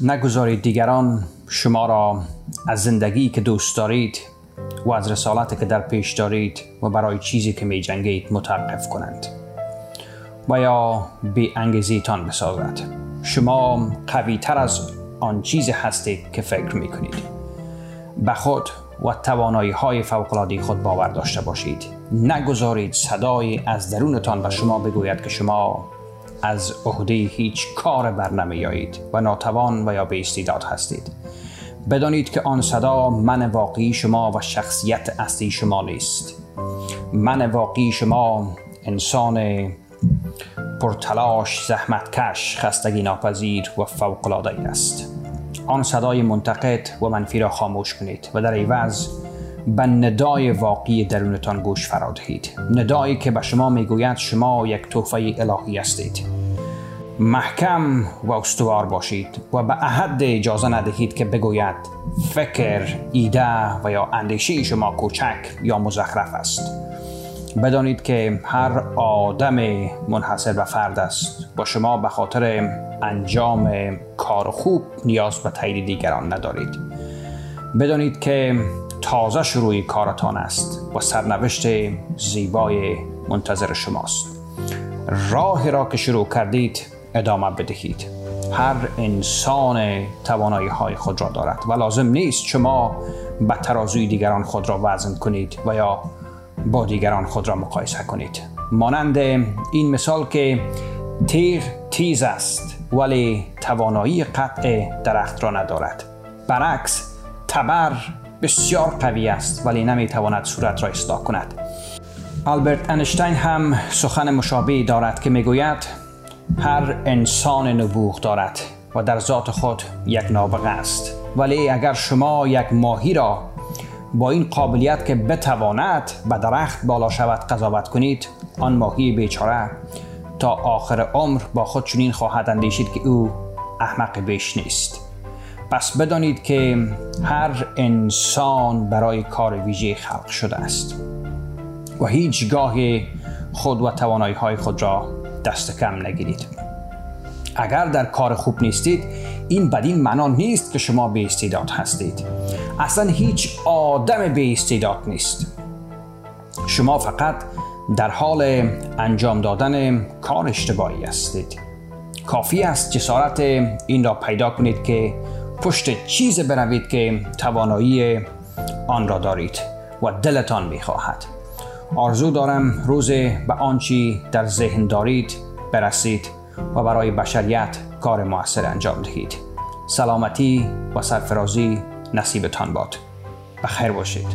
نگذارید دیگران شما را از زندگی که دوست دارید و از رسالت که در پیش دارید و برای چیزی که می جنگید متوقف کنند. و یا بی انگیزیتان بسازد. شما قوی تر از آن چیزی هستید که فکر می کنید. به خود و توانایی های فوقلادی خود باور داشته باشید. نگذارید صدای از درونتان به شما بگوید که شما از عهده هیچ کار بر نمیایید و ناتوان و یا به استعداد هستید. بدانید که آن صدا من واقعی شما و شخصیت اصلی شما نیست. من واقعی شما انسان پرتلاش زحمتکش خستگی ناپذیر و فوقلاده است. آن صدای منتقد و منفی را خاموش کنید و در عوض به ندای واقعی درونتان گوش فرا دهید. ندایی که به شما می‌گوید شما یک تحفه الهی هستید. محکم و استوار باشید و به احد اجازه ندهید که بگوید فکر، ایده و یا اندیشه شما کوچک یا مزخرف است. بدانید که هر آدم منحصر به فرد است. و شما به خاطر انجام کار خوب نیاز به تایید دیگران ندارید. بدانید که تازه شروع کارتان است و سرنوشت زیبای منتظر شماست. راهی را که شروع کردید ادامه بدهید. هر انسان توانایی های خود را دارد و لازم نیست شما به ترازوی دیگران خود را وزن کنید و یا با دیگران خود را مقایسه کنید. مانند این مثال که تیغ تیز است ولی توانایی قطع درخت را ندارد. برعکس تبر بسیار قوی است ولی نمی‌تواند صورت را اصلاح کند. آلبرت انشتین هم سخن مشابهی دارد که می‌گوید هر انسان نبوغ دارد و در ذات خود یک نابغه است. ولی اگر شما یک ماهی را با این قابلیت که بتواند به درخت بالا شود قضاوت کنید آن ماهی بیچاره تا آخر عمر با خود چنین خواهد اندیشید که او احمق بیش نیست. پس بدانید که هر انسان برای کار ویژه خلق شده است و هیچگاه خود و توانایی های خود را دست کم نگیرید. اگر در کار خوب نیستید این بدین معنا نیست که شما به استعداد هستید. اصلا هیچ آدم به استعداد نیست. شما فقط در حال انجام دادن کار اشتباهی هستید. کافی است جسارت این را پیدا کنید که پشت چیز بروید که توانایی آن را دارید و دلتان می‌خواهد. آرزو دارم روز به آنچی در ذهن دارید برسید و برای بشریت کار موثر انجام دهید. سلامتی و سرفرازی نصیبتان باد. بخیر باشید.